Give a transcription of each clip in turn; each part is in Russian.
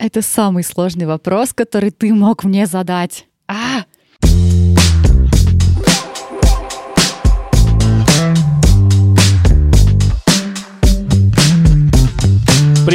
Это самый сложный вопрос, который ты мог мне задать. А!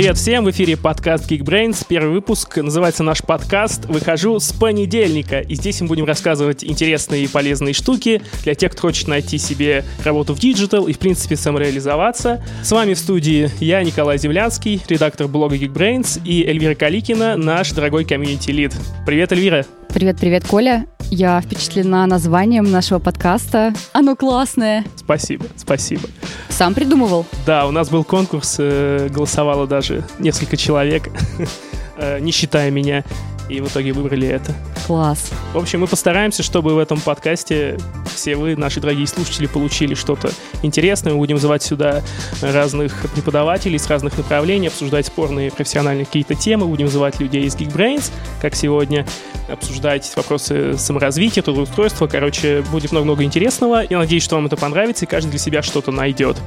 Привет всем, в эфире подкаст Geekbrains. Первый выпуск, называется наш подкаст «Выхожу с понедельника». И здесь мы будем рассказывать интересные и полезные штуки для тех, кто хочет найти себе работу в digital и, в принципе, самореализоваться. С вами в студии я, Николай Землянский, редактор блога Geekbrains, и Эльвира Каликина, наш дорогой комьюнити-lead. Привет, Эльвира! Привет-привет, Коля. Я впечатлена названием нашего подкаста. Оно классное. Спасибо, спасибо. Сам придумывал? Да, у нас был конкурс, э, голосовало даже несколько человек, э, не считая меня и в итоге выбрали это. Класс. В общем, мы постараемся, чтобы в этом подкасте все вы, наши дорогие слушатели, получили что-то интересное. Мы будем звать сюда разных преподавателей с разных направлений, обсуждать спорные профессиональные какие-то темы. Будем звать людей из Geekbrains, как сегодня, обсуждать вопросы саморазвития, трудоустройства. Короче, будет много-много интересного. Я надеюсь, что вам это понравится, и каждый для себя что-то найдет.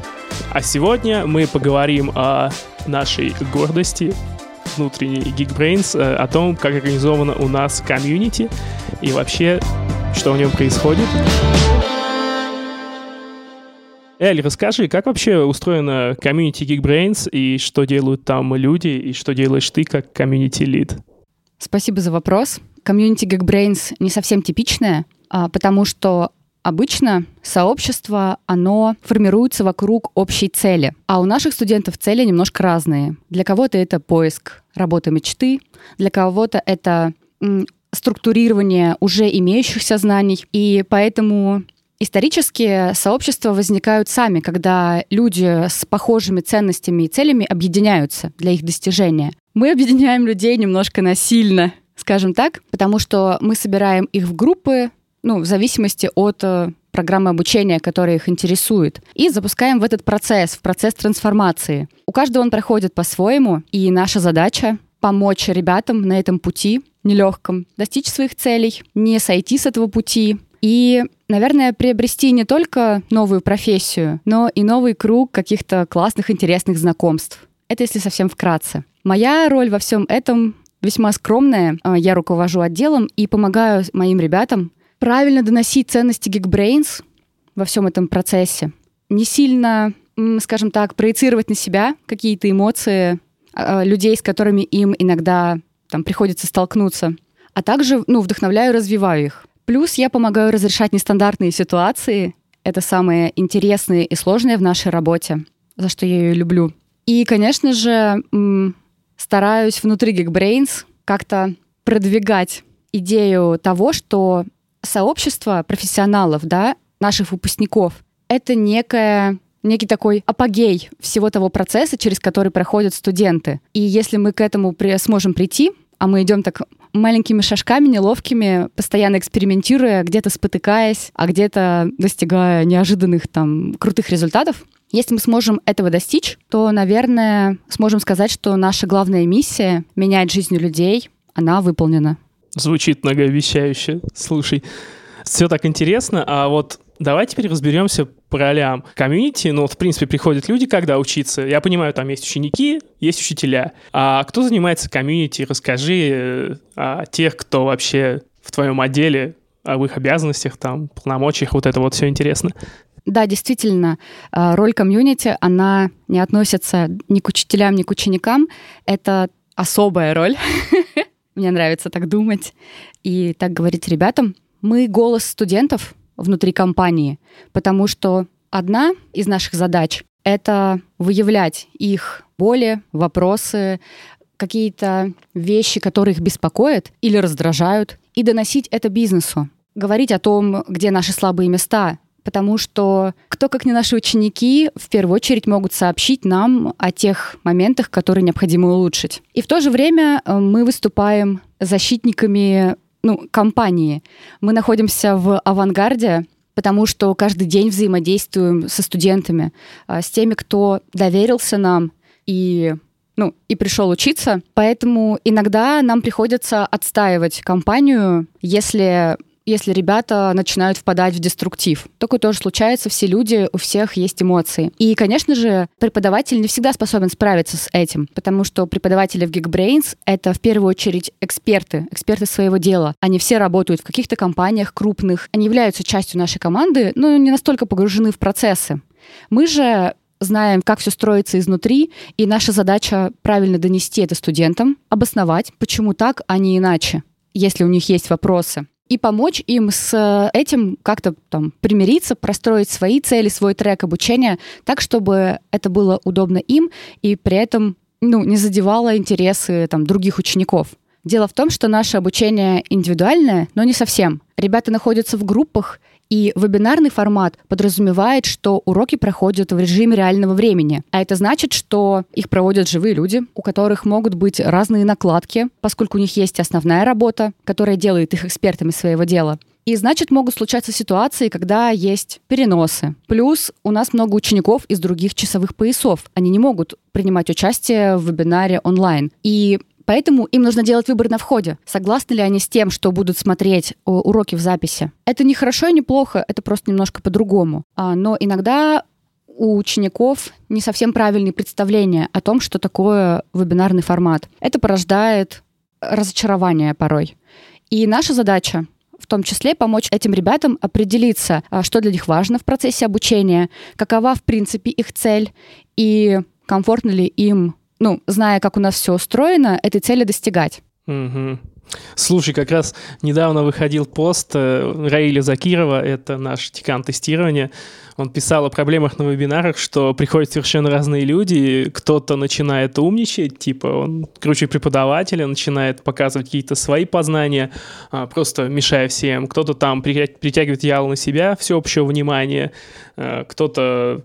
А сегодня мы поговорим о нашей гордости, внутренний Geekbrains э, о том, как организовано у нас комьюнити и вообще, что в нем происходит. Эль, расскажи, как вообще устроена комьюнити Geekbrains и что делают там люди, и что делаешь ты как комьюнити-lead? Спасибо за вопрос. Комьюнити Geekbrains не совсем типичное, а, потому что Обычно сообщество, оно формируется вокруг общей цели. А у наших студентов цели немножко разные. Для кого-то это поиск работы мечты, для кого-то это структурирование уже имеющихся знаний. И поэтому Исторически сообщества возникают сами, когда люди с похожими ценностями и целями объединяются для их достижения. Мы объединяем людей немножко насильно, скажем так, потому что мы собираем их в группы, ну, в зависимости от э, программы обучения, которая их интересует, и запускаем в этот процесс, в процесс трансформации. У каждого он проходит по-своему, и наша задача помочь ребятам на этом пути нелегком достичь своих целей, не сойти с этого пути и, наверное, приобрести не только новую профессию, но и новый круг каких-то классных, интересных знакомств. Это если совсем вкратце. Моя роль во всем этом весьма скромная. Я руковожу отделом и помогаю моим ребятам правильно доносить ценности Geekbrains во всем этом процессе. Не сильно, скажем так, проецировать на себя какие-то эмоции а, людей, с которыми им иногда там приходится столкнуться, а также ну, вдохновляю развиваю их. Плюс я помогаю разрешать нестандартные ситуации. Это самое интересное и сложное в нашей работе, за что я ее люблю. И, конечно же, стараюсь внутри Geekbrains как-то продвигать идею того, что сообщество профессионалов, да, наших выпускников, это некая некий такой апогей всего того процесса, через который проходят студенты. И если мы к этому при, сможем прийти, а мы идем так маленькими шажками, неловкими, постоянно экспериментируя, где-то спотыкаясь, а где-то достигая неожиданных там крутых результатов, если мы сможем этого достичь, то, наверное, сможем сказать, что наша главная миссия — менять жизнь людей, она выполнена. Звучит многообещающе. Слушай, все так интересно, а вот давай теперь разберемся по ролям. Комьюнити, ну, в принципе, приходят люди, когда учиться. Я понимаю, там есть ученики, есть учителя. А кто занимается комьюнити? Расскажи э, о тех, кто вообще в твоем отделе, об их обязанностях, там, полномочиях, вот это вот все интересно. Да, действительно, э, роль комьюнити, она не относится ни к учителям, ни к ученикам. Это особая роль. Мне нравится так думать и так говорить ребятам. Мы голос студентов внутри компании, потому что одна из наших задач — это выявлять их боли, вопросы, какие-то вещи, которые их беспокоят или раздражают, и доносить это бизнесу. Говорить о том, где наши слабые места, потому что кто, как не наши ученики, в первую очередь могут сообщить нам о тех моментах, которые необходимо улучшить. И в то же время э, мы выступаем защитниками ну, компании. Мы находимся в авангарде, потому что каждый день взаимодействуем со студентами, э, с теми, кто доверился нам и ну, и пришел учиться. Поэтому иногда нам приходится отстаивать компанию, если если ребята начинают впадать в деструктив. Такое тоже случается, все люди, у всех есть эмоции. И, конечно же, преподаватель не всегда способен справиться с этим, потому что преподаватели в Geekbrains — это в первую очередь эксперты, эксперты своего дела. Они все работают в каких-то компаниях крупных, они являются частью нашей команды, но не настолько погружены в процессы. Мы же знаем, как все строится изнутри, и наша задача правильно донести это студентам, обосновать, почему так, а не иначе, если у них есть вопросы и помочь им с э, этим как-то там примириться, простроить свои цели, свой трек обучения так, чтобы это было удобно им и при этом ну, не задевало интересы там, других учеников. Дело в том, что наше обучение индивидуальное, но не совсем. Ребята находятся в группах, и вебинарный формат подразумевает, что уроки проходят в режиме реального времени. А это значит, что их проводят живые люди, у которых могут быть разные накладки, поскольку у них есть основная работа, которая делает их экспертами своего дела. И значит, могут случаться ситуации, когда есть переносы. Плюс у нас много учеников из других часовых поясов. Они не могут принимать участие в вебинаре онлайн. И Поэтому им нужно делать выбор на входе. Согласны ли они с тем, что будут смотреть уроки в записи? Это не хорошо и не плохо, это просто немножко по-другому. А, но иногда у учеников не совсем правильные представления о том, что такое вебинарный формат. Это порождает разочарование порой. И наша задача в том числе помочь этим ребятам определиться, а, что для них важно в процессе обучения, какова, в принципе, их цель и комфортно ли им ну, зная, как у нас все устроено, этой цели достигать. Угу. Слушай, как раз недавно выходил пост э, Раиля Закирова, это наш декан тестирования. Он писал о проблемах на вебинарах, что приходят совершенно разные люди, кто-то начинает умничать, типа он круче преподавателя, начинает показывать какие-то свои познания, а, просто мешая всем. Кто-то там притягивает ял на себя, всеобщее внимание, э, кто-то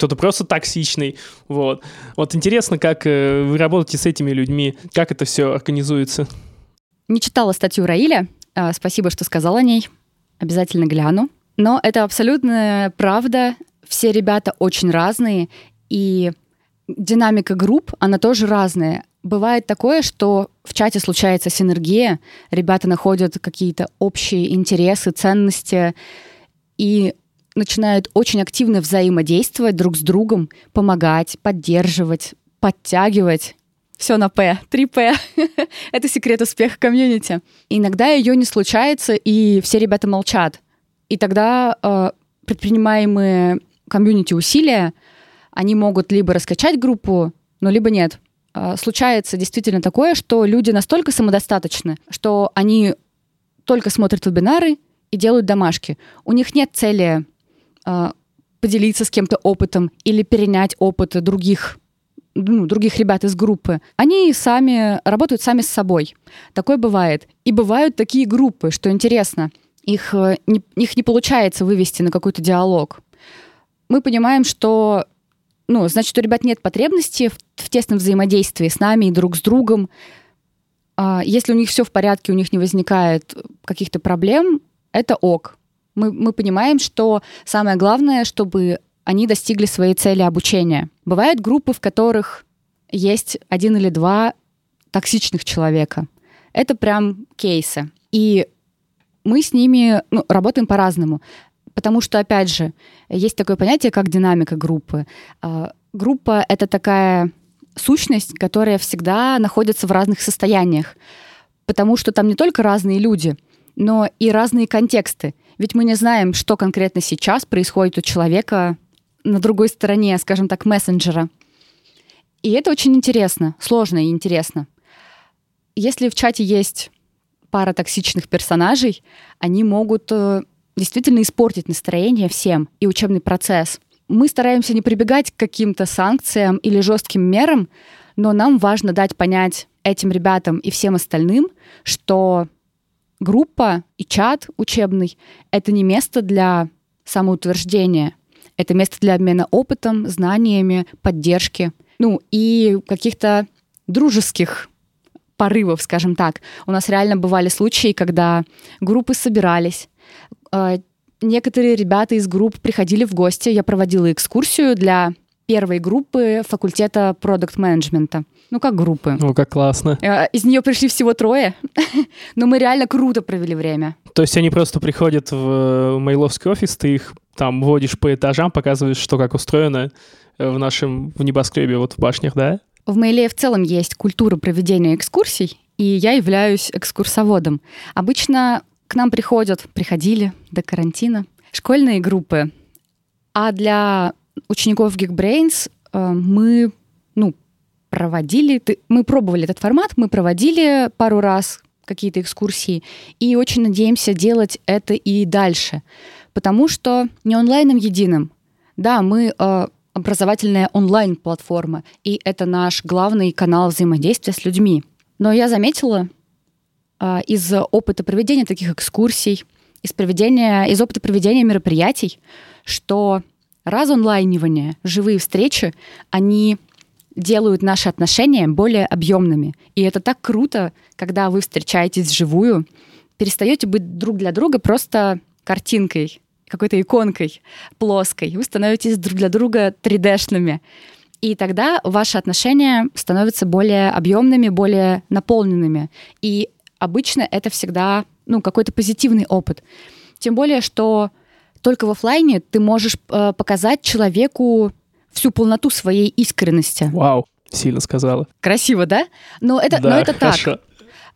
кто-то просто токсичный, вот. Вот интересно, как э, вы работаете с этими людьми, как это все организуется? Не читала статью Раиля, а, спасибо, что сказал о ней, обязательно гляну. Но это абсолютная правда, все ребята очень разные, и динамика групп, она тоже разная. Бывает такое, что в чате случается синергия, ребята находят какие-то общие интересы, ценности, и начинают очень активно взаимодействовать друг с другом, помогать, поддерживать, подтягивать. Все на П, 3 П. Это секрет успеха комьюнити. Иногда ее не случается, и все ребята молчат. И тогда э, предпринимаемые комьюнити усилия, они могут либо раскачать группу, но либо нет. Э, случается действительно такое, что люди настолько самодостаточны, что они только смотрят вебинары и делают домашки. У них нет цели поделиться с кем-то опытом или перенять опыт других ну, других ребят из группы, они сами работают сами с собой. Такое бывает. И бывают такие группы, что интересно, их э, не, их не получается вывести на какой-то диалог. Мы понимаем, что ну, значит, у ребят нет потребности в, в тесном взаимодействии с нами и друг с другом. А, если у них все в порядке, у них не возникает каких-то проблем, это ок. Мы, мы понимаем, что самое главное, чтобы они достигли своей цели обучения. Бывают группы, в которых есть один или два токсичных человека. Это прям кейсы. И мы с ними ну, работаем по-разному. Потому что, опять же, есть такое понятие, как динамика группы. А, группа — это такая сущность, которая всегда находится в разных состояниях. Потому что там не только разные люди, но и разные контексты. Ведь мы не знаем, что конкретно сейчас происходит у человека на другой стороне, скажем так, мессенджера. И это очень интересно, сложно и интересно. Если в чате есть пара токсичных персонажей, они могут э, действительно испортить настроение всем и учебный процесс. Мы стараемся не прибегать к каким-то санкциям или жестким мерам, но нам важно дать понять этим ребятам и всем остальным, что группа и чат учебный — это не место для самоутверждения. Это место для обмена опытом, знаниями, поддержки, ну и каких-то дружеских порывов, скажем так. У нас реально бывали случаи, когда группы собирались, э, некоторые ребята из групп приходили в гости, я проводила экскурсию для первой группы факультета продукт-менеджмента. Ну, как группы. О, как классно. Э, из нее пришли всего трое, но мы реально круто провели время. То есть они просто приходят в мейловский офис, ты их там водишь по этажам, показываешь, что как устроено в нашем в небоскребе, вот в башнях, да? В Мейле в целом есть культура проведения экскурсий, и я являюсь экскурсоводом. Обычно к нам приходят, приходили до карантина, школьные группы, а для учеников Geekbrains э, мы, ну, проводили, мы пробовали этот формат, мы проводили пару раз какие-то экскурсии, и очень надеемся делать это и дальше, потому что не онлайном единым. Да, мы э, образовательная онлайн-платформа, и это наш главный канал взаимодействия с людьми. Но я заметила э, из опыта проведения таких экскурсий, из, проведения, из опыта проведения мероприятий, что разонлайнивание, живые встречи, они делают наши отношения более объемными. И это так круто, когда вы встречаетесь вживую, перестаете быть друг для друга просто картинкой, какой-то иконкой плоской. Вы становитесь друг для друга 3D-шными. И тогда ваши отношения становятся более объемными, более наполненными. И обычно это всегда ну, какой-то позитивный опыт. Тем более, что только в офлайне ты можешь э, показать человеку всю полноту своей искренности. Вау, сильно сказала. Красиво, да? Но это, да, но это хорошо. так.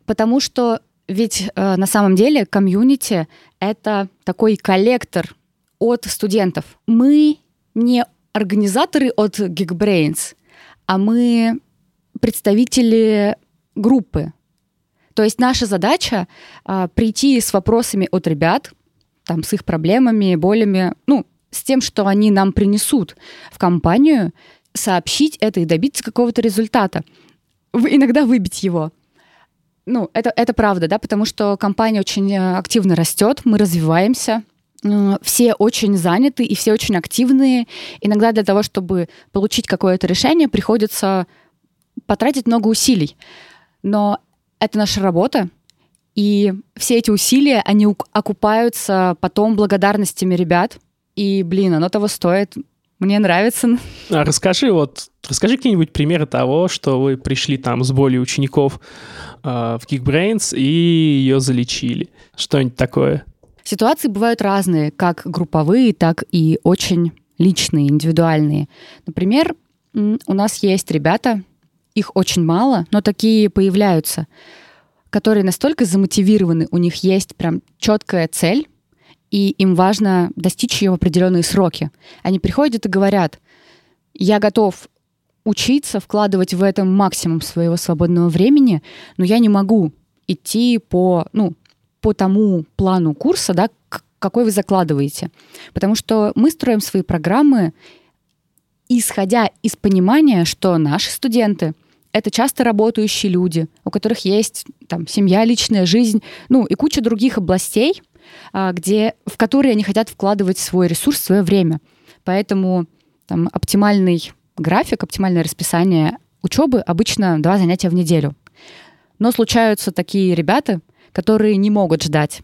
Потому что ведь э, на самом деле комьюнити — это такой коллектор от студентов. Мы не организаторы от Geekbrains, а мы представители группы. То есть наша задача э, прийти с вопросами от ребят, там, с их проблемами, болями, ну, с тем, что они нам принесут в компанию, сообщить это и добиться какого-то результата. Иногда выбить его. Ну, это, это правда, да, потому что компания очень э, активно растет, мы развиваемся, э, все очень заняты и все очень активные. Иногда для того, чтобы получить какое-то решение, приходится потратить много усилий. Но это наша работа, и все эти усилия, они окупаются потом благодарностями ребят. И, блин, оно того стоит. Мне нравится. А расскажи вот, расскажи какие-нибудь примеры того, что вы пришли там с болью учеников э, в Geekbrains и ее залечили. Что-нибудь такое? Ситуации бывают разные, как групповые, так и очень личные, индивидуальные. Например, у нас есть ребята, их очень мало, но такие появляются — которые настолько замотивированы, у них есть прям четкая цель, и им важно достичь ее в определенные сроки. Они приходят и говорят, я готов учиться, вкладывать в это максимум своего свободного времени, но я не могу идти по, ну, по тому плану курса, да, какой вы закладываете. Потому что мы строим свои программы, исходя из понимания, что наши студенты — это часто работающие люди, у которых есть там семья, личная жизнь, ну и куча других областей, а, где, в которые они хотят вкладывать свой ресурс, свое время. Поэтому там, оптимальный график, оптимальное расписание учебы обычно два занятия в неделю. Но случаются такие ребята, которые не могут ждать.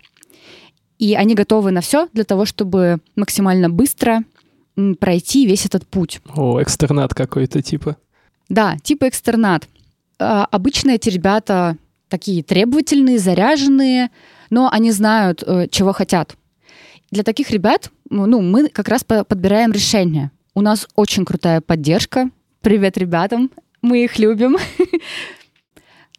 И они готовы на все для того, чтобы максимально быстро пройти весь этот путь. О, экстернат какой-то типа. Да, типа экстернат. А, обычно эти ребята такие требовательные, заряженные, но они знают, э, чего хотят. Для таких ребят ну, мы как раз подбираем решение. У нас очень крутая поддержка. Привет ребятам, мы их любим.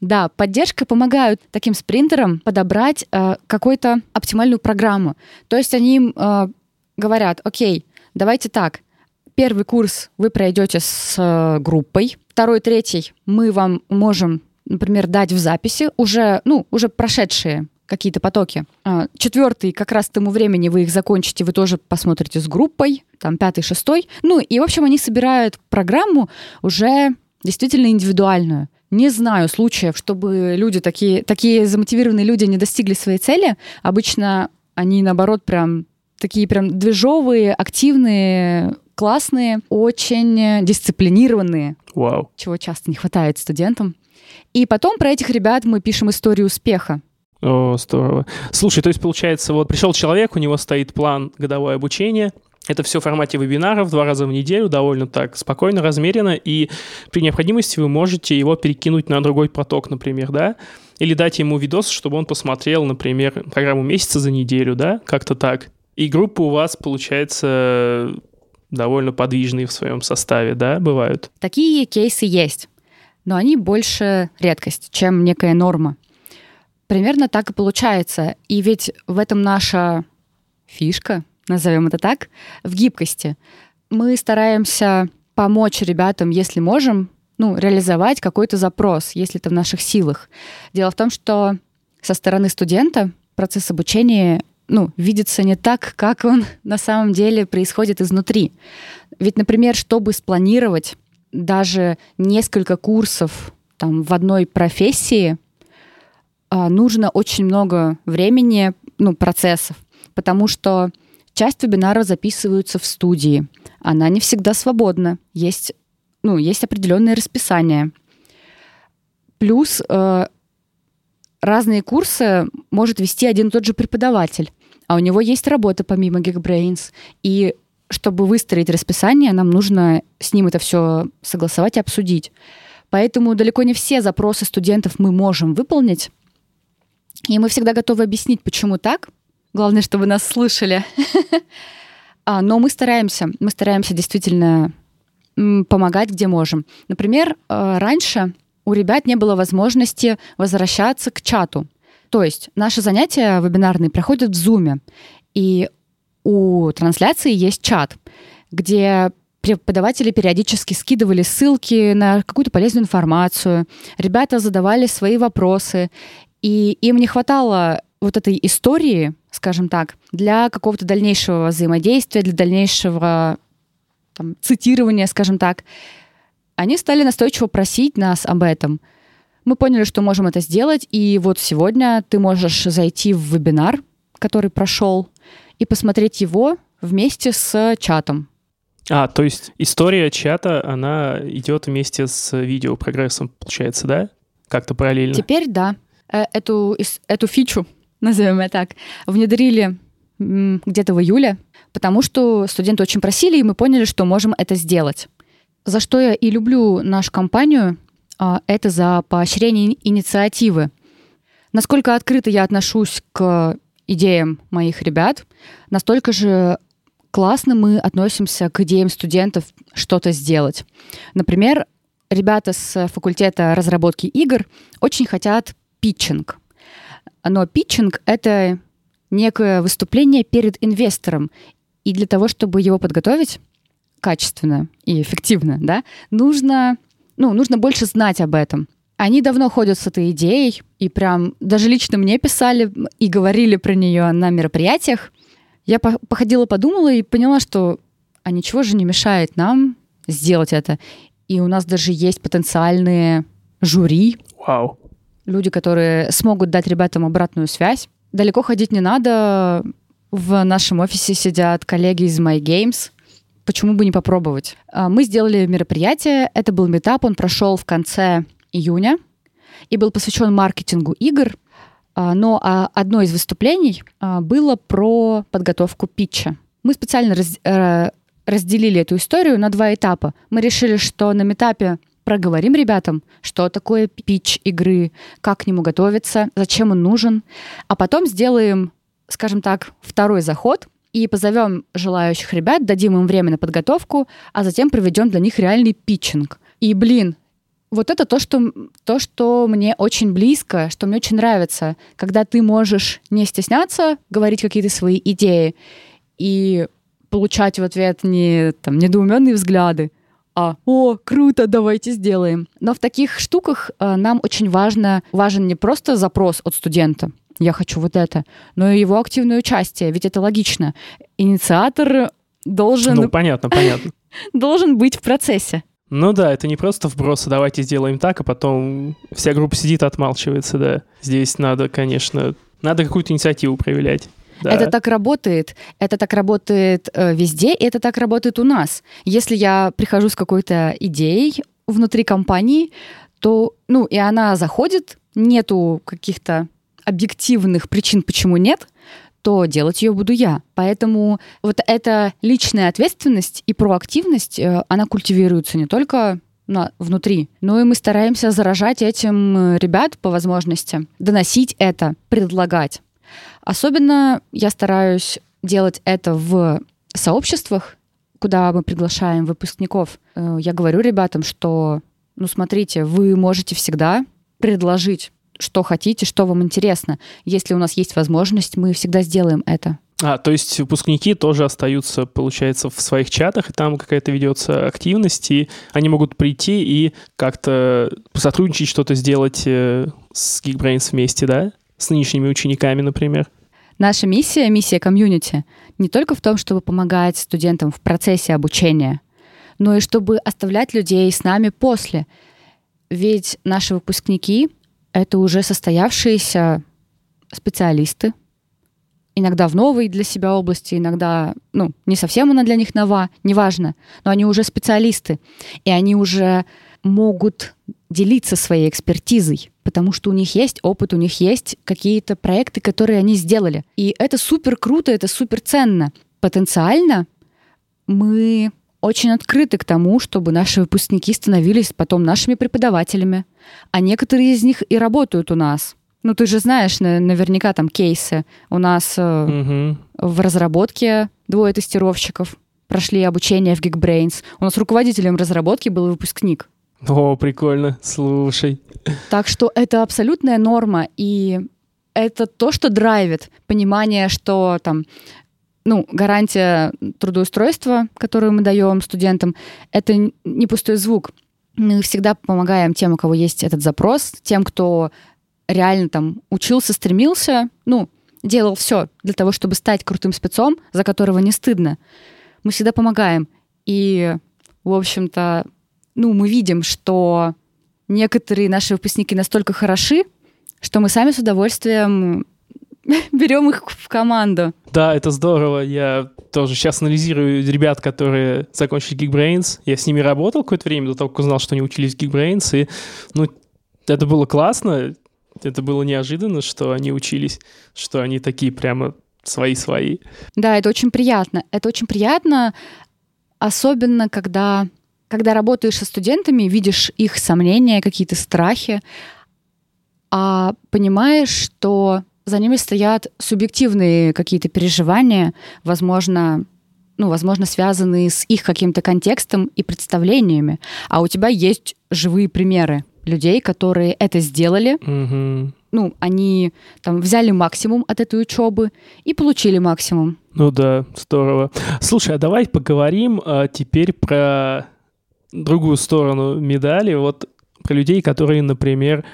Да, поддержка помогает таким спринтерам подобрать э, какую-то оптимальную программу. То есть они им э, говорят, окей, давайте так, Первый курс вы пройдете с э, группой. Второй, третий мы вам можем, например, дать в записи уже, ну, уже прошедшие какие-то потоки. А, четвертый, как раз к тому времени вы их закончите, вы тоже посмотрите с группой, там пятый, шестой. Ну и, в общем, они собирают программу уже действительно индивидуальную. Не знаю случаев, чтобы люди такие, такие замотивированные люди не достигли своей цели. Обычно они, наоборот, прям такие прям движовые, активные, классные, очень дисциплинированные. Вау. Чего часто не хватает студентам. И потом про этих ребят мы пишем историю успеха. О, здорово. Слушай, то есть получается, вот пришел человек, у него стоит план годовое обучение, Это все в формате вебинаров два раза в неделю, довольно так спокойно, размеренно, и при необходимости вы можете его перекинуть на другой поток, например, да, или дать ему видос, чтобы он посмотрел, например, программу месяца за неделю, да, как-то так. И группа у вас, получается, довольно подвижные в своем составе, да, бывают? Такие кейсы есть, но они больше редкость, чем некая норма. Примерно так и получается. И ведь в этом наша фишка, назовем это так, в гибкости. Мы стараемся помочь ребятам, если можем, ну, реализовать какой-то запрос, если это в наших силах. Дело в том, что со стороны студента процесс обучения ну, видится не так, как он на самом деле происходит изнутри. Ведь, например, чтобы спланировать даже несколько курсов там, в одной профессии, а, нужно очень много времени, ну, процессов, потому что часть вебинаров записываются в студии. Она не всегда свободна. Есть, ну, есть определенное расписание. Плюс э, разные курсы может вести один и тот же преподаватель, а у него есть работа помимо Geekbrains. И чтобы выстроить расписание, нам нужно с ним это все согласовать и обсудить. Поэтому далеко не все запросы студентов мы можем выполнить. И мы всегда готовы объяснить, почему так. Главное, чтобы нас слышали. А, но мы стараемся, мы стараемся действительно помогать, где можем. Например, э, раньше у ребят не было возможности возвращаться к чату. То есть наши занятия вебинарные проходят в Zoom, и у трансляции есть чат, где преподаватели периодически скидывали ссылки на какую-то полезную информацию, ребята задавали свои вопросы, и им не хватало вот этой истории, скажем так, для какого-то дальнейшего взаимодействия, для дальнейшего там, цитирования, скажем так. Они стали настойчиво просить нас об этом. Мы поняли, что можем это сделать, и вот сегодня ты можешь зайти в вебинар, который прошел, и посмотреть его вместе с чатом. А, то есть история чата, она идет вместе с видеопрогрессом, получается, да? Как-то параллельно? Теперь да. Э, эту, эту фичу, назовем ее так, внедрили где-то в июле, потому что студенты очень просили, и мы поняли, что можем это сделать. За что я и люблю нашу компанию, это за поощрение инициативы. Насколько открыто я отношусь к идеям моих ребят, настолько же классно мы относимся к идеям студентов что-то сделать. Например, ребята с факультета разработки игр очень хотят питчинг. Но питчинг — это некое выступление перед инвестором. И для того, чтобы его подготовить, качественно и эффективно, да, нужно, ну, нужно больше знать об этом. Они давно ходят с этой идеей, и прям даже лично мне писали и говорили про нее на мероприятиях. Я походила, подумала и поняла, что а ничего же не мешает нам сделать это. И у нас даже есть потенциальные жюри. Вау. Люди, которые смогут дать ребятам обратную связь. Далеко ходить не надо. В нашем офисе сидят коллеги из My Games, почему бы не попробовать? А, мы сделали мероприятие, это был метап, он прошел в конце июня и был посвящен маркетингу игр, а, но а, одно из выступлений было про подготовку питча. Мы специально раз, э, разделили эту историю на два этапа. Мы решили, что на метапе проговорим ребятам, что такое питч игры, как к нему готовиться, зачем он нужен, а потом сделаем, скажем так, второй заход, и позовем желающих ребят, дадим им время на подготовку, а затем проведем для них реальный питчинг. И, блин, вот это то что, то, что мне очень близко, что мне очень нравится, когда ты можешь не стесняться говорить какие-то свои идеи и получать в ответ не там, недоуменные взгляды, а «О, круто, давайте сделаем». Но в таких штуках э, нам очень важно, важен не просто запрос от студента, я хочу вот это, но и его активное участие, ведь это логично. Инициатор должен... Ну, понятно, понятно. должен быть в процессе. Ну да, это не просто вбросы, давайте сделаем так, а потом вся группа сидит, отмалчивается, да. Здесь надо, конечно, надо какую-то инициативу проявлять. Да. Это так работает. Это так работает э, везде, и это так работает у нас. Если я прихожу с какой-то идеей внутри компании, то, ну, и она заходит, нету каких-то объективных причин, почему нет, то делать ее буду я. Поэтому вот эта личная ответственность и проактивность, э, она культивируется не только внутри. Но и мы стараемся заражать этим э, ребят по возможности, доносить это, предлагать. Особенно я стараюсь делать это в сообществах, куда мы приглашаем выпускников. Э, я говорю ребятам, что, ну смотрите, вы можете всегда предложить, что хотите, что вам интересно. Если у нас есть возможность, мы всегда сделаем это. А, то есть выпускники тоже остаются, получается, в своих чатах, и там какая-то ведется активность, и они могут прийти и как-то сотрудничать, что-то сделать э, с Geekbrains вместе, да? С нынешними учениками, например. Наша миссия, миссия комьюнити, не только в том, чтобы помогать студентам в процессе обучения, но и чтобы оставлять людей с нами после. Ведь наши выпускники — это уже состоявшиеся специалисты, иногда в новой для себя области, иногда, ну, не совсем она для них нова, неважно, но они уже специалисты, и они уже могут делиться своей экспертизой, потому что у них есть опыт, у них есть какие-то проекты, которые они сделали. И это супер круто, это супер ценно. Потенциально мы очень открыты к тому, чтобы наши выпускники становились потом нашими преподавателями. А некоторые из них и работают у нас. Ну, ты же знаешь наверняка там кейсы. У нас угу. в разработке двое тестировщиков прошли обучение в Geekbrains. У нас руководителем разработки был выпускник. О, прикольно, слушай. Так что это абсолютная норма, и это то, что драйвит понимание, что там ну, гарантия трудоустройства, которую мы даем студентам, это не пустой звук. Мы всегда помогаем тем, у кого есть этот запрос, тем, кто реально там учился, стремился, ну, делал все для того, чтобы стать крутым спецом, за которого не стыдно. Мы всегда помогаем. И, в общем-то, ну, мы видим, что некоторые наши выпускники настолько хороши, что мы сами с удовольствием берем их в команду. Да, это здорово. Я тоже сейчас анализирую ребят, которые закончили Geekbrains. Я с ними работал какое-то время до того, как узнал, что они учились в Geekbrains. И, ну, это было классно. Это было неожиданно, что они учились, что они такие прямо свои-свои. Да, это очень приятно. Это очень приятно, особенно когда, когда работаешь со студентами, видишь их сомнения, какие-то страхи, а понимаешь, что за ними стоят субъективные какие-то переживания, возможно, ну, возможно, связанные с их каким-то контекстом и представлениями. А у тебя есть живые примеры людей, которые это сделали. Угу. Ну, они там взяли максимум от этой учебы и получили максимум. Ну да, здорово. Слушай, а давай поговорим а, теперь про другую сторону медали. Вот про людей, которые, например,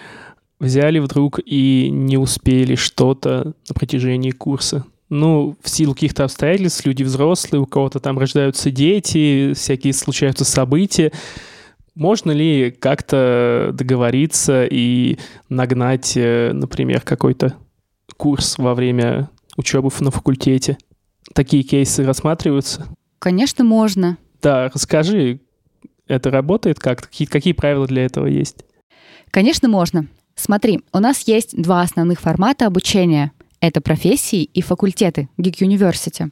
взяли вдруг и не успели что-то на протяжении курса. Ну, в силу каких-то обстоятельств люди взрослые, у кого-то там рождаются дети, всякие случаются события. Можно ли как-то договориться и нагнать, э, например, какой-то курс во время учебы на факультете? Такие кейсы рассматриваются? Конечно, можно. Да, расскажи, это работает как? Какие, какие правила для этого есть? Конечно, можно. Смотри, у нас есть два основных формата обучения. Это профессии и факультеты, Geek University.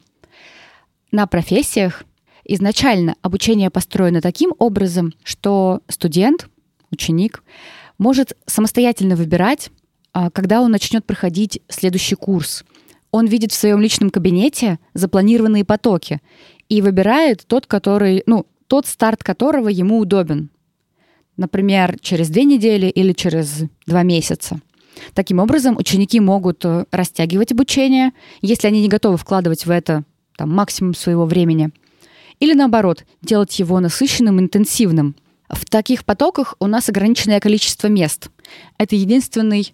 На профессиях Изначально обучение построено таким образом, что студент, ученик, может самостоятельно выбирать, а, когда он начнет проходить следующий курс. Он видит в своем личном кабинете запланированные потоки и выбирает тот, который, ну, тот старт которого ему удобен. Например, через две недели или через два месяца. Таким образом, ученики могут э, растягивать обучение, если они не готовы вкладывать в это там, максимум своего времени – или наоборот, делать его насыщенным, интенсивным. В таких потоках у нас ограниченное количество мест. Это единственный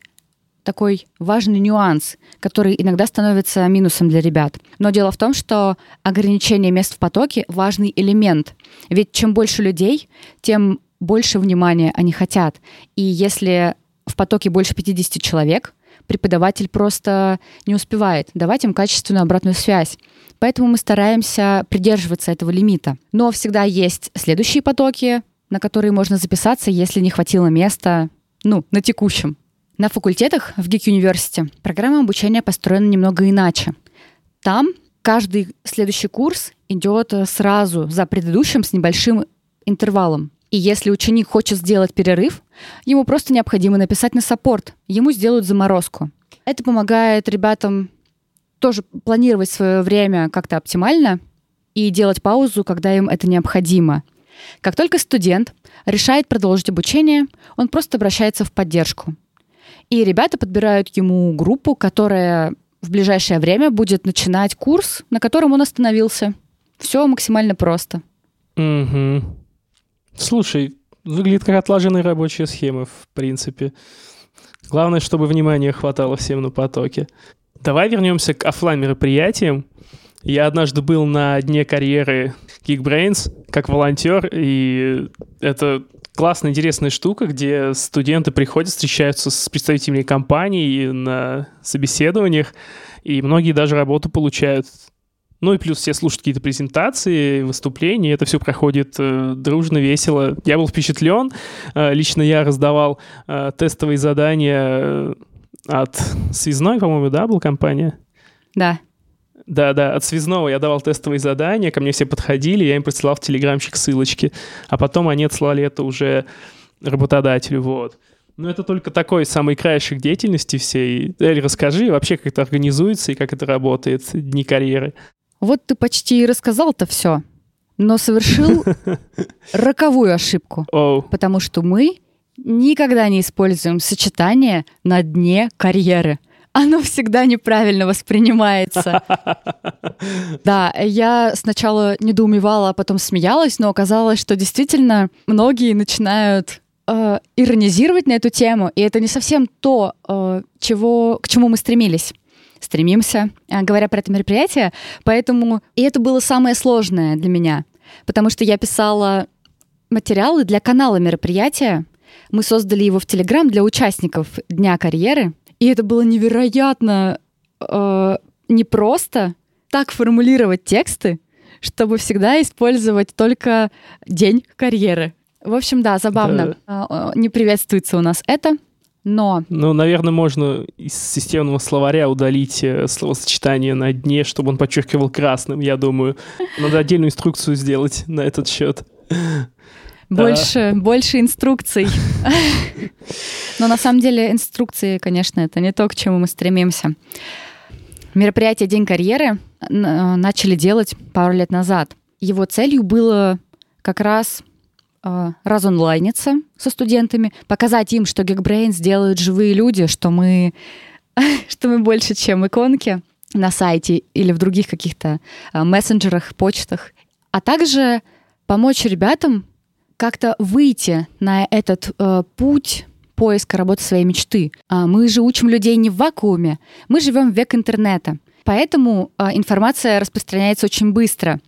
такой важный нюанс, который иногда становится минусом для ребят. Но дело в том, что ограничение мест в потоке — важный элемент. Ведь чем больше людей, тем больше внимания они хотят. И если в потоке больше 50 человек, преподаватель просто не успевает давать им качественную обратную связь. Поэтому мы стараемся придерживаться этого лимита. Но всегда есть следующие потоки, на которые можно записаться, если не хватило места ну, на текущем. На факультетах в Geek University программа обучения построена немного иначе. Там каждый следующий курс идет сразу за предыдущим с небольшим интервалом. И если ученик хочет сделать перерыв, ему просто необходимо написать на саппорт, ему сделают заморозку. Это помогает ребятам тоже планировать свое время как-то оптимально и делать паузу, когда им это необходимо. Как только студент решает продолжить обучение, он просто обращается в поддержку. И ребята подбирают ему группу, которая в ближайшее время будет начинать курс, на котором он остановился. Все максимально просто. Угу. Слушай, выглядит как отлаженная рабочая схема, в принципе. Главное, чтобы внимания хватало всем на потоке. Давай вернемся к офлайн мероприятиям. Я однажды был на дне карьеры Geekbrains как волонтер, и это классная, интересная штука, где студенты приходят, встречаются с представителями компаний на собеседованиях, и многие даже работу получают. Ну и плюс все слушают какие-то презентации, выступления, это все проходит э, дружно, весело. Я был впечатлен. Э, лично я раздавал э, тестовые задания э, от Связной, по-моему, да, была компания? Да. Да, да, от связного я давал тестовые задания, ко мне все подходили, я им присылал в телеграмчик ссылочки, а потом они отслали это уже работодателю, вот. Но это только такой самый краешек деятельности всей. Эль, расскажи вообще, как это организуется и как это работает, дни карьеры. Вот ты почти и рассказал-то все, но совершил роковую ошибку. Оу. Потому что мы никогда не используем сочетание на дне карьеры — оно всегда неправильно воспринимается. Да, я сначала недоумевала, а потом смеялась, но оказалось, что действительно многие начинают э, иронизировать на эту тему, и это не совсем то, э, чего, к чему мы стремились стремимся, э, говоря про это мероприятие. Поэтому и это было самое сложное для меня, потому что я писала материалы для канала мероприятия. Мы создали его в Телеграм для участников Дня карьеры. И это было невероятно э, непросто так формулировать тексты, чтобы всегда использовать только день карьеры. В общем, да, забавно. Да. Не приветствуется у нас это, но... Ну, наверное, можно из системного словаря удалить э, словосочетание на дне, чтобы он подчеркивал красным, я думаю. Надо отдельную инструкцию сделать на этот счет. Больше, да. больше инструкций. Но на самом деле инструкции, конечно, это не то, к чему мы стремимся. Мероприятие «День карьеры» начали делать пару лет назад. Его целью было как раз э, разонлайниться со студентами, показать им, что Geekbrains делают живые люди, что мы, что мы больше, чем иконки на сайте или в других каких-то э, мессенджерах, почтах, а также помочь ребятам как-то выйти на этот э, путь поиска работы своей мечты. А мы же учим людей не в вакууме, мы живем в век интернета. Поэтому э, информация распространяется очень быстро.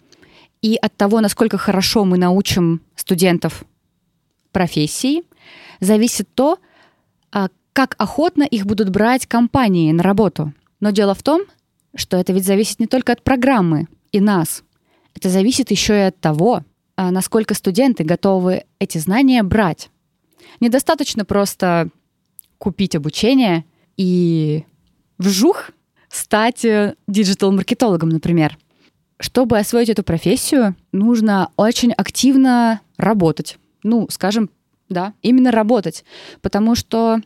И от того, насколько хорошо мы научим студентов профессии, зависит то, э, как охотно их будут брать компании на работу. Но дело в том, что это ведь зависит не только от программы и нас. Это зависит еще и от того, а насколько студенты готовы эти знания брать. Недостаточно просто купить обучение и вжух стать э, диджитал-маркетологом, например. Чтобы освоить эту профессию, нужно очень активно работать. Ну, скажем, да, именно работать. Потому что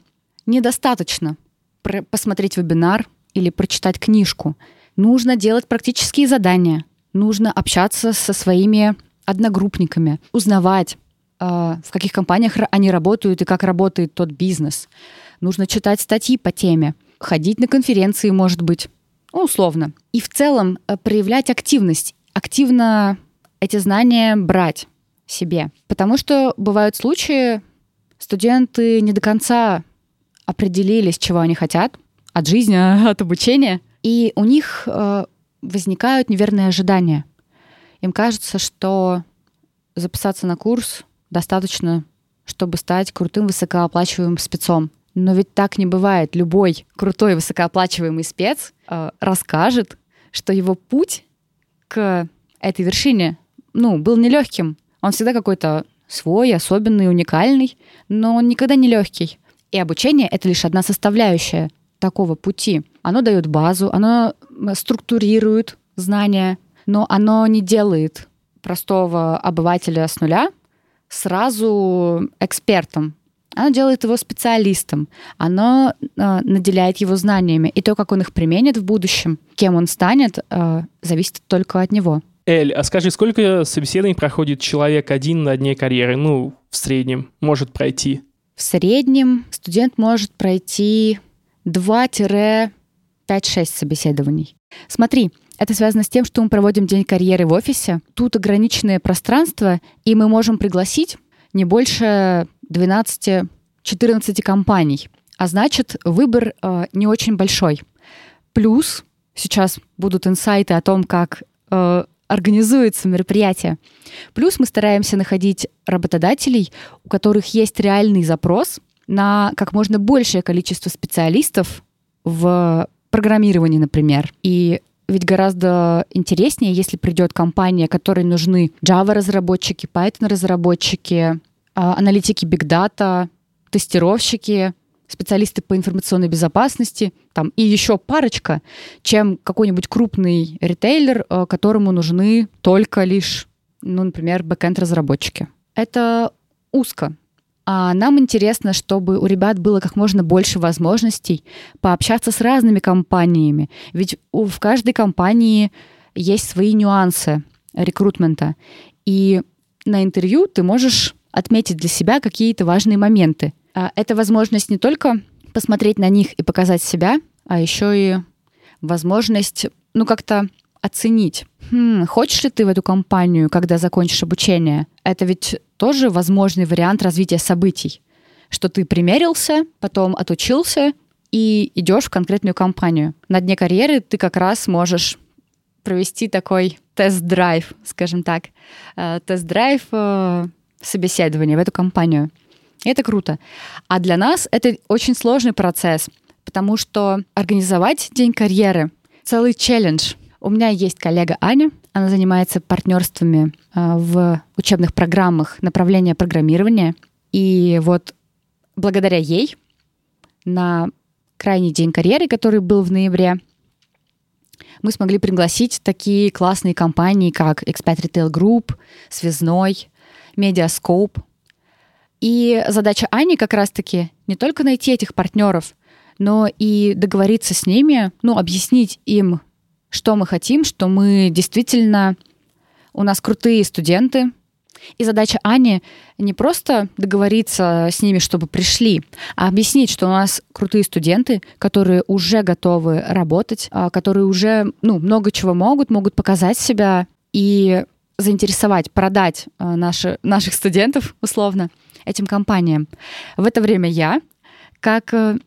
недостаточно посмотреть вебинар или прочитать книжку. Нужно делать практические задания. Нужно общаться со своими одногруппниками, узнавать, а, в каких компаниях они работают и как работает тот бизнес. Нужно читать статьи по теме, ходить на конференции, может быть, ну, условно. И в целом э, проявлять активность, активно эти знания брать себе. Потому что бывают случаи, студенты не до конца определились, чего они хотят от жизни, от обучения, и у них э, возникают неверные ожидания. Им кажется, что записаться на курс достаточно, чтобы стать крутым высокооплачиваемым спецом. Но ведь так не бывает. Любой крутой высокооплачиваемый спец э, расскажет, что его путь к этой вершине, ну, был нелегким. Он всегда какой-то свой, особенный, уникальный, но он никогда не легкий. И обучение — это лишь одна составляющая такого пути. Оно дает базу, оно структурирует знания, но оно не делает простого обывателя с нуля сразу экспертом. Оно делает его специалистом, оно э, наделяет его знаниями. И то, как он их применит в будущем, кем он станет, э, зависит только от него. Эль, а скажи, сколько собеседований проходит человек один на дне карьеры? Ну, в среднем может пройти? В среднем студент может пройти 2-5-6 собеседований. Смотри, это связано с тем, что мы проводим день карьеры в офисе. Тут ограниченное пространство, и мы можем пригласить не больше 12-14 компаний. А значит, выбор э, не очень большой. Плюс сейчас будут инсайты о том, как э, организуется мероприятие. Плюс мы стараемся находить работодателей, у которых есть реальный запрос на как можно большее количество специалистов в программировании, например. И ведь гораздо интереснее, если придет компания, которой нужны Java-разработчики, Python-разработчики, аналитики Big Data, тестировщики, специалисты по информационной безопасности, там и еще парочка, чем какой-нибудь крупный ритейлер, а, которому нужны только лишь, ну, например, бэкэнд-разработчики. Это узко. А нам интересно, чтобы у ребят было как можно больше возможностей пообщаться с разными компаниями. Ведь в каждой компании есть свои нюансы рекрутмента. И на интервью ты можешь отметить для себя какие-то важные моменты. А это возможность не только посмотреть на них и показать себя, а еще и возможность, ну, как-то оценить. Хм, хочешь ли ты в эту компанию, когда закончишь обучение? Это ведь тоже возможный вариант развития событий, что ты примерился, потом отучился и идешь в конкретную компанию. На дне карьеры ты как раз можешь провести такой тест-драйв, скажем так, э, тест-драйв собеседования в эту компанию. Это круто. А для нас это очень сложный процесс, потому что организовать день карьеры — целый челлендж. У меня есть коллега Аня, она занимается партнерствами а, в учебных программах направления программирования. И вот благодаря ей на крайний день карьеры, который был в ноябре, мы смогли пригласить такие классные компании, как Expat Retail Group, Связной, Mediascope. И задача Ани как раз-таки не только найти этих партнеров, но и договориться с ними, ну, объяснить им что мы хотим, что мы действительно... У нас крутые студенты, и задача Ани не просто договориться с ними, чтобы пришли, а объяснить, что у нас крутые студенты, которые уже готовы работать, а, которые уже ну, много чего могут, могут показать себя и заинтересовать, продать а, наши, наших студентов, условно, этим компаниям. В это время я, как э,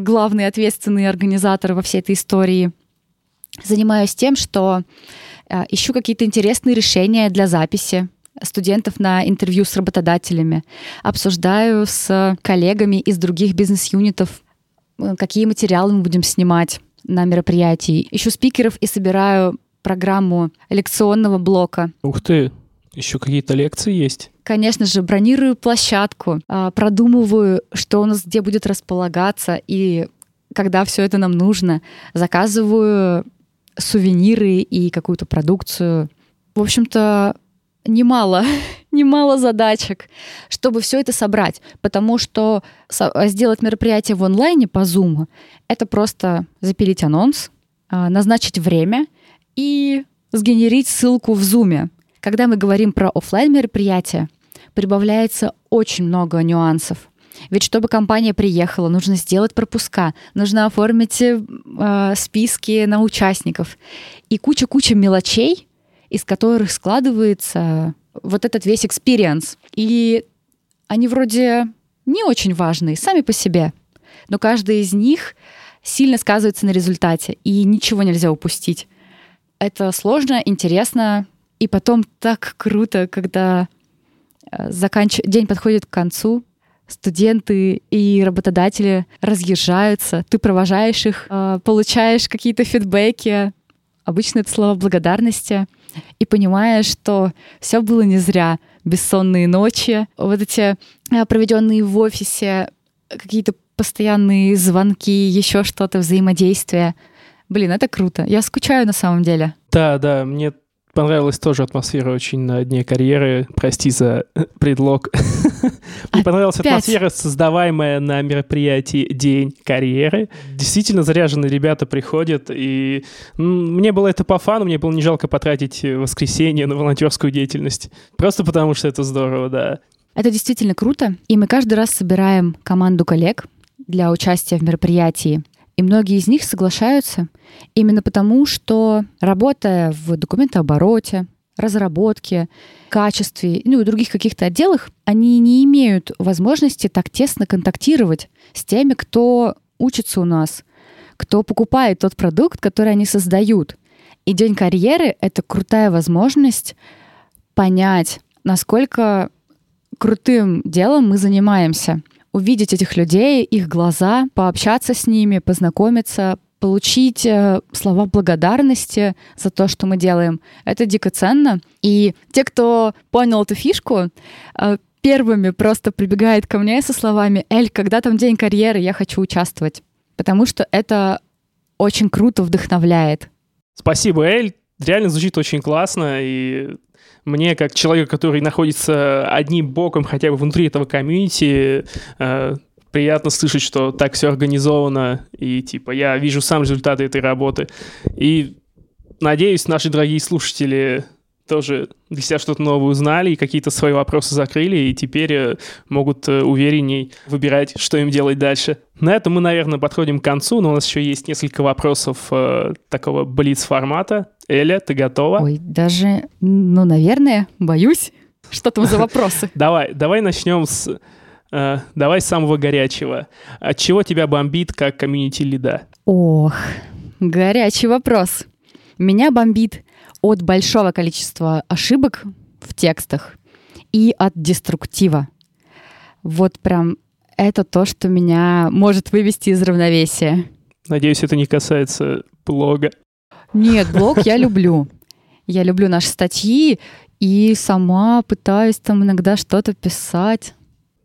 главный ответственный организатор во всей этой истории, занимаюсь тем, что э, ищу какие-то интересные решения для записи студентов на интервью с работодателями, обсуждаю с коллегами из других бизнес-юнитов, э, какие материалы мы будем снимать на мероприятии. Ищу спикеров и собираю программу лекционного блока. Ух ты, еще какие-то лекции есть? Конечно же, бронирую площадку, э, продумываю, что у нас где будет располагаться и когда все это нам нужно. Заказываю сувениры и какую-то продукцию. В общем-то, немало, немало задачек, чтобы все это собрать, потому что сделать мероприятие в онлайне по Zoom — это просто запилить анонс, а, назначить время и сгенерить ссылку в Zoom. Когда мы говорим про офлайн мероприятие, прибавляется очень много нюансов. Ведь чтобы компания приехала, нужно сделать пропуска, нужно оформить э, списки на участников. И куча-куча мелочей, из которых складывается вот этот весь experience. И они вроде не очень важные сами по себе, но каждый из них сильно сказывается на результате, и ничего нельзя упустить. Это сложно, интересно, и потом так круто, когда э, заканч... день подходит к концу, студенты и работодатели разъезжаются, ты провожаешь их, а, получаешь какие-то фидбэки, обычно это слово благодарности, и понимаешь, что все было не зря. Бессонные ночи, вот эти а, проведенные в офисе какие-то постоянные звонки, еще что-то, взаимодействие. Блин, это круто. Я скучаю на самом деле. Да, да, мне понравилась тоже атмосфера очень на дне карьеры. Прости за предлог. Мне понравилась атмосфера, создаваемая на мероприятии День карьеры. Действительно заряженные ребята приходят, и мне было это по фану, мне было не жалко потратить воскресенье на волонтерскую деятельность. Просто потому что это здорово, да. Это действительно круто, и мы каждый раз собираем команду коллег для участия в мероприятии. И многие из них соглашаются именно потому, что работая в документообороте, разработке, качестве, ну и других каких-то отделах, они не имеют возможности так тесно контактировать с теми, кто учится у нас, кто покупает тот продукт, который они создают. И День карьеры — это крутая возможность понять, насколько крутым делом мы занимаемся — увидеть этих людей, их глаза, пообщаться с ними, познакомиться, получить э, слова благодарности за то, что мы делаем. Это дико ценно. И те, кто понял эту фишку, э, первыми просто прибегает ко мне со словами «Эль, когда там день карьеры, я хочу участвовать». Потому что это очень круто вдохновляет. Спасибо, Эль. Реально звучит очень классно, и мне, как человек, который находится одним боком хотя бы внутри этого комьюнити, э, приятно слышать, что так все организовано, и типа я вижу сам результаты этой работы. И надеюсь, наши дорогие слушатели тоже для себя что-то новое узнали и какие-то свои вопросы закрыли, и теперь э, могут э, уверенней выбирать, что им делать дальше. На этом мы, наверное, подходим к концу, но у нас еще есть несколько вопросов э, такого блиц-формата. Эля, ты готова? Ой, даже, ну, наверное, боюсь. Что там за вопросы? Давай, давай начнем с... Э, давай с самого горячего. От чего тебя бомбит как комьюнити-лида? Ох, горячий вопрос. Меня бомбит от большого количества ошибок в текстах и от деструктива. Вот прям это то, что меня может вывести из равновесия. Надеюсь, это не касается блога. Нет, блог я люблю. Я люблю наши статьи и сама пытаюсь там иногда что-то писать.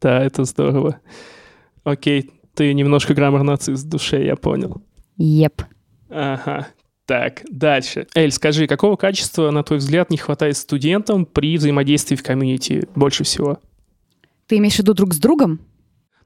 Да, это здорово. Окей, ты немножко граммар-нацист в душе, я понял. Еп. Ага, так, дальше. Эль, скажи, какого качества, на твой взгляд, не хватает студентам при взаимодействии в комьюнити больше всего? Ты имеешь в виду друг с другом?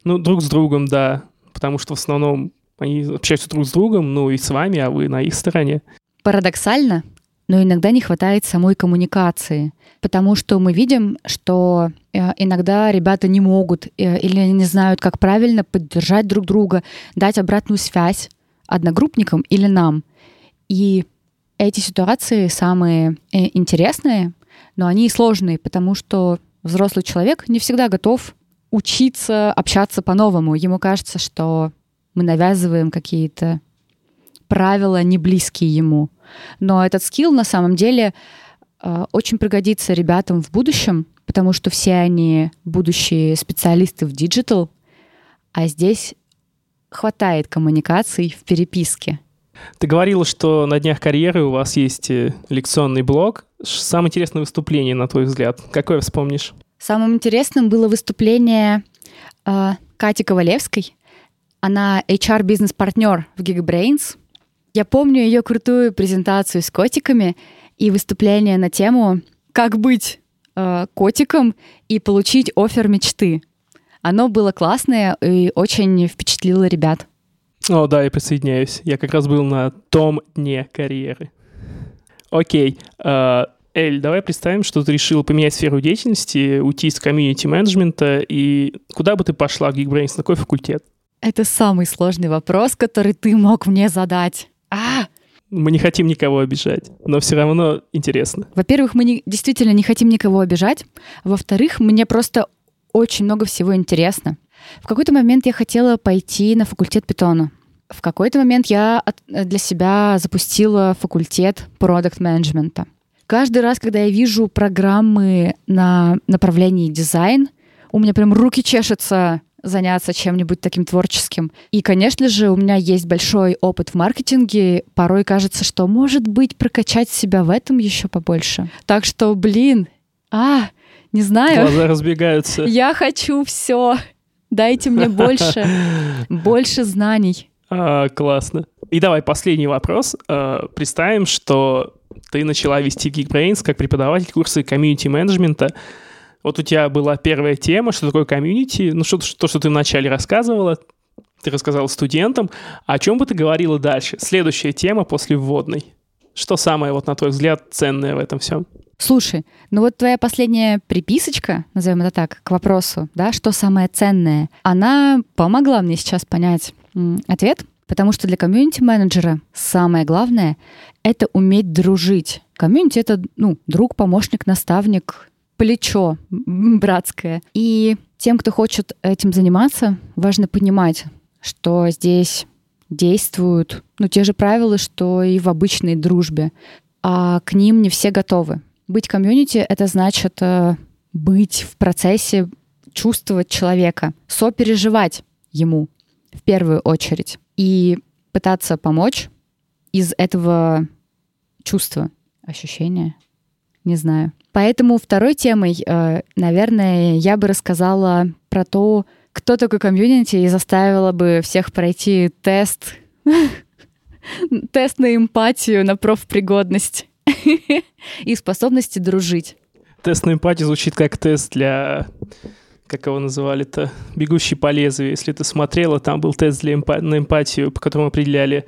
Ну, друг с другом, да. Потому что в основном они общаются друг с другом, ну и с вами, а вы на их стороне. Парадоксально, но иногда не хватает самой коммуникации, потому что мы видим, что э, иногда ребята не могут э, или не знают, как правильно поддержать друг друга, дать обратную связь одногруппникам или нам — и эти ситуации самые э, интересные, но они и сложные, потому что взрослый человек не всегда готов учиться общаться по-новому. Ему кажется, что мы навязываем какие-то правила, не близкие ему. Но этот skill на самом деле э, очень пригодится ребятам в будущем, потому что все они будущие специалисты в digital, а здесь хватает коммуникаций в переписке. Ты говорила, что на днях карьеры у вас есть э, лекционный блог. Самое интересное выступление, на твой взгляд, какое вспомнишь? Самым интересным было выступление э, Кати Ковалевской. Она HR-бизнес-партнер в Geekbrains. Я помню ее крутую презентацию с котиками и выступление на тему «Как быть э, котиком и получить офер мечты». Оно было классное и очень впечатлило ребят. О, да, я присоединяюсь. Я как раз был на том дне карьеры. Окей. Uh, Эль, давай представим, что ты решил поменять сферу деятельности, уйти из комьюнити-менеджмента, и куда бы ты пошла в Geekbrains, на какой факультет? Это самый сложный вопрос, который ты мог мне задать. А! Мы не хотим никого обижать, но все равно интересно. Во-первых, мы не, действительно не хотим никого обижать. Во-вторых, мне просто очень много всего интересно. В какой-то момент я хотела пойти на факультет питона. В какой-то момент я для себя запустила факультет продукт менеджмента. Каждый раз, когда я вижу программы на направлении дизайн, у меня прям руки чешутся заняться чем-нибудь таким творческим. И, конечно же, у меня есть большой опыт в маркетинге. Порой кажется, что, может быть, прокачать себя в этом еще побольше. Так что, блин, а, не знаю. Глаза разбегаются. Я хочу все Дайте мне больше, больше знаний. А, классно. И давай последний вопрос. А, представим, что ты начала вести Geekbrains как преподаватель курса комьюнити-менеджмента. Вот у тебя была первая тема, что такое комьюнити, ну что, то, что ты вначале рассказывала, ты рассказала студентам. О чем бы ты говорила дальше? Следующая тема после вводной. Что самое, вот на твой взгляд, ценное в этом всем? Слушай, ну вот твоя последняя приписочка, назовем это так, к вопросу, да, что самое ценное, она помогла мне сейчас понять ответ, потому что для комьюнити-менеджера самое главное — это уметь дружить. Комьюнити — это, ну, друг, помощник, наставник, плечо братское. И тем, кто хочет этим заниматься, важно понимать, что здесь действуют ну, те же правила, что и в обычной дружбе, а к ним не все готовы. Быть комьюнити — это значит э, быть в процессе, чувствовать человека, сопереживать ему в первую очередь и пытаться помочь из этого чувства, ощущения, не знаю. Поэтому второй темой, э, наверное, я бы рассказала про то, кто такой комьюнити, и заставила бы всех пройти тест, тест на эмпатию, на профпригодность и способности дружить. Тест на эмпатию звучит как тест для как его называли-то, «Бегущий по лезвию». Если ты смотрела, там был тест для эмпа- на эмпатию, по которому определяли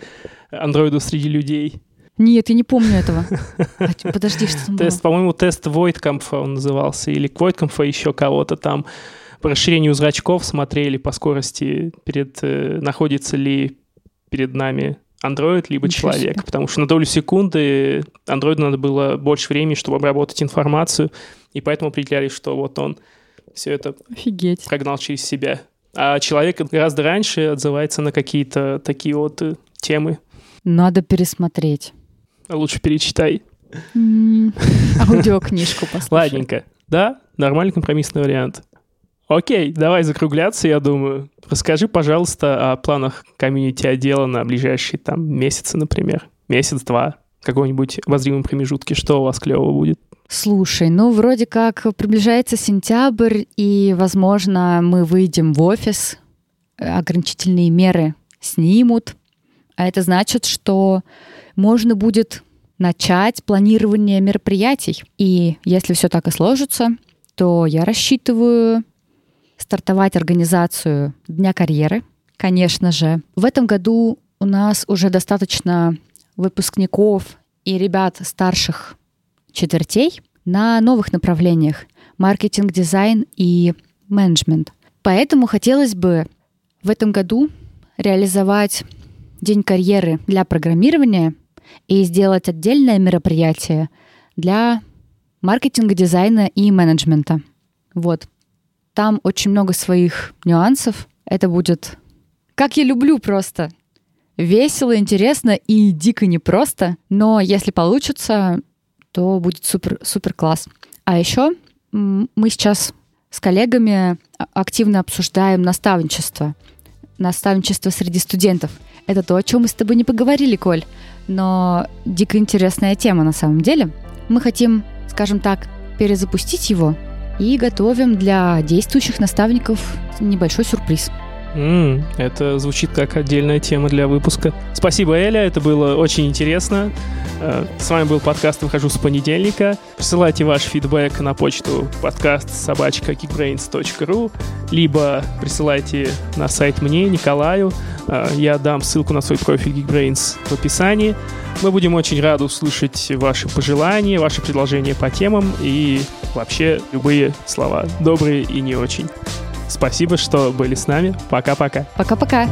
андроиду среди людей. Нет, я не помню этого. А, подожди, что там Тест, по-моему, тест Войткамфа он назывался, или Войткамфа еще кого-то там. По расширению зрачков смотрели по скорости, перед, э, находится ли перед нами андроид либо Ничего человек, себе. потому что на долю секунды андроиду надо было больше времени, чтобы обработать информацию, и поэтому определяли, что вот он все это Офигеть. прогнал через себя. А человек гораздо раньше отзывается на какие-то такие вот э, темы. Надо пересмотреть. А лучше перечитай. Аудиокнижку послушай. Ладненько. Да, нормальный компромиссный вариант. Окей, давай закругляться, я думаю. Расскажи, пожалуйста, о планах комьюнити-отдела на ближайшие там месяцы, например. Месяц-два, какой-нибудь возримом промежутке. Что у вас клево будет? Слушай, ну вроде как приближается сентябрь, и, возможно, мы выйдем в офис, ограничительные меры снимут. А это значит, что можно будет начать планирование мероприятий. И если все так и сложится, то я рассчитываю стартовать организацию Дня карьеры, конечно же. В этом году у нас уже достаточно выпускников и ребят старших четвертей на новых направлениях — маркетинг, дизайн и менеджмент. Поэтому хотелось бы в этом году реализовать День карьеры для программирования и сделать отдельное мероприятие для маркетинга, дизайна и менеджмента. Вот. Там очень много своих нюансов. Это будет, как я люблю просто, весело, интересно и дико непросто. Но если получится, то будет супер, супер класс. А еще мы сейчас с коллегами активно обсуждаем наставничество. Наставничество среди студентов. Это то, о чем мы с тобой не поговорили, Коль. Но дико интересная тема на самом деле. Мы хотим, скажем так, перезапустить его и готовим для действующих наставников небольшой сюрприз. Mm, это звучит как отдельная тема для выпуска. Спасибо, Эля, это было очень интересно. Э, с вами был подкаст «Выхожу с понедельника». Присылайте ваш фидбэк на почту подкаст собачка geekbrains.ru либо присылайте на сайт мне, Николаю. Э, я дам ссылку на свой профиль Geekbrains в описании. Мы будем очень рады услышать ваши пожелания, ваши предложения по темам и вообще любые слова, добрые и не очень. Спасибо, что были с нами. Пока-пока. Пока-пока.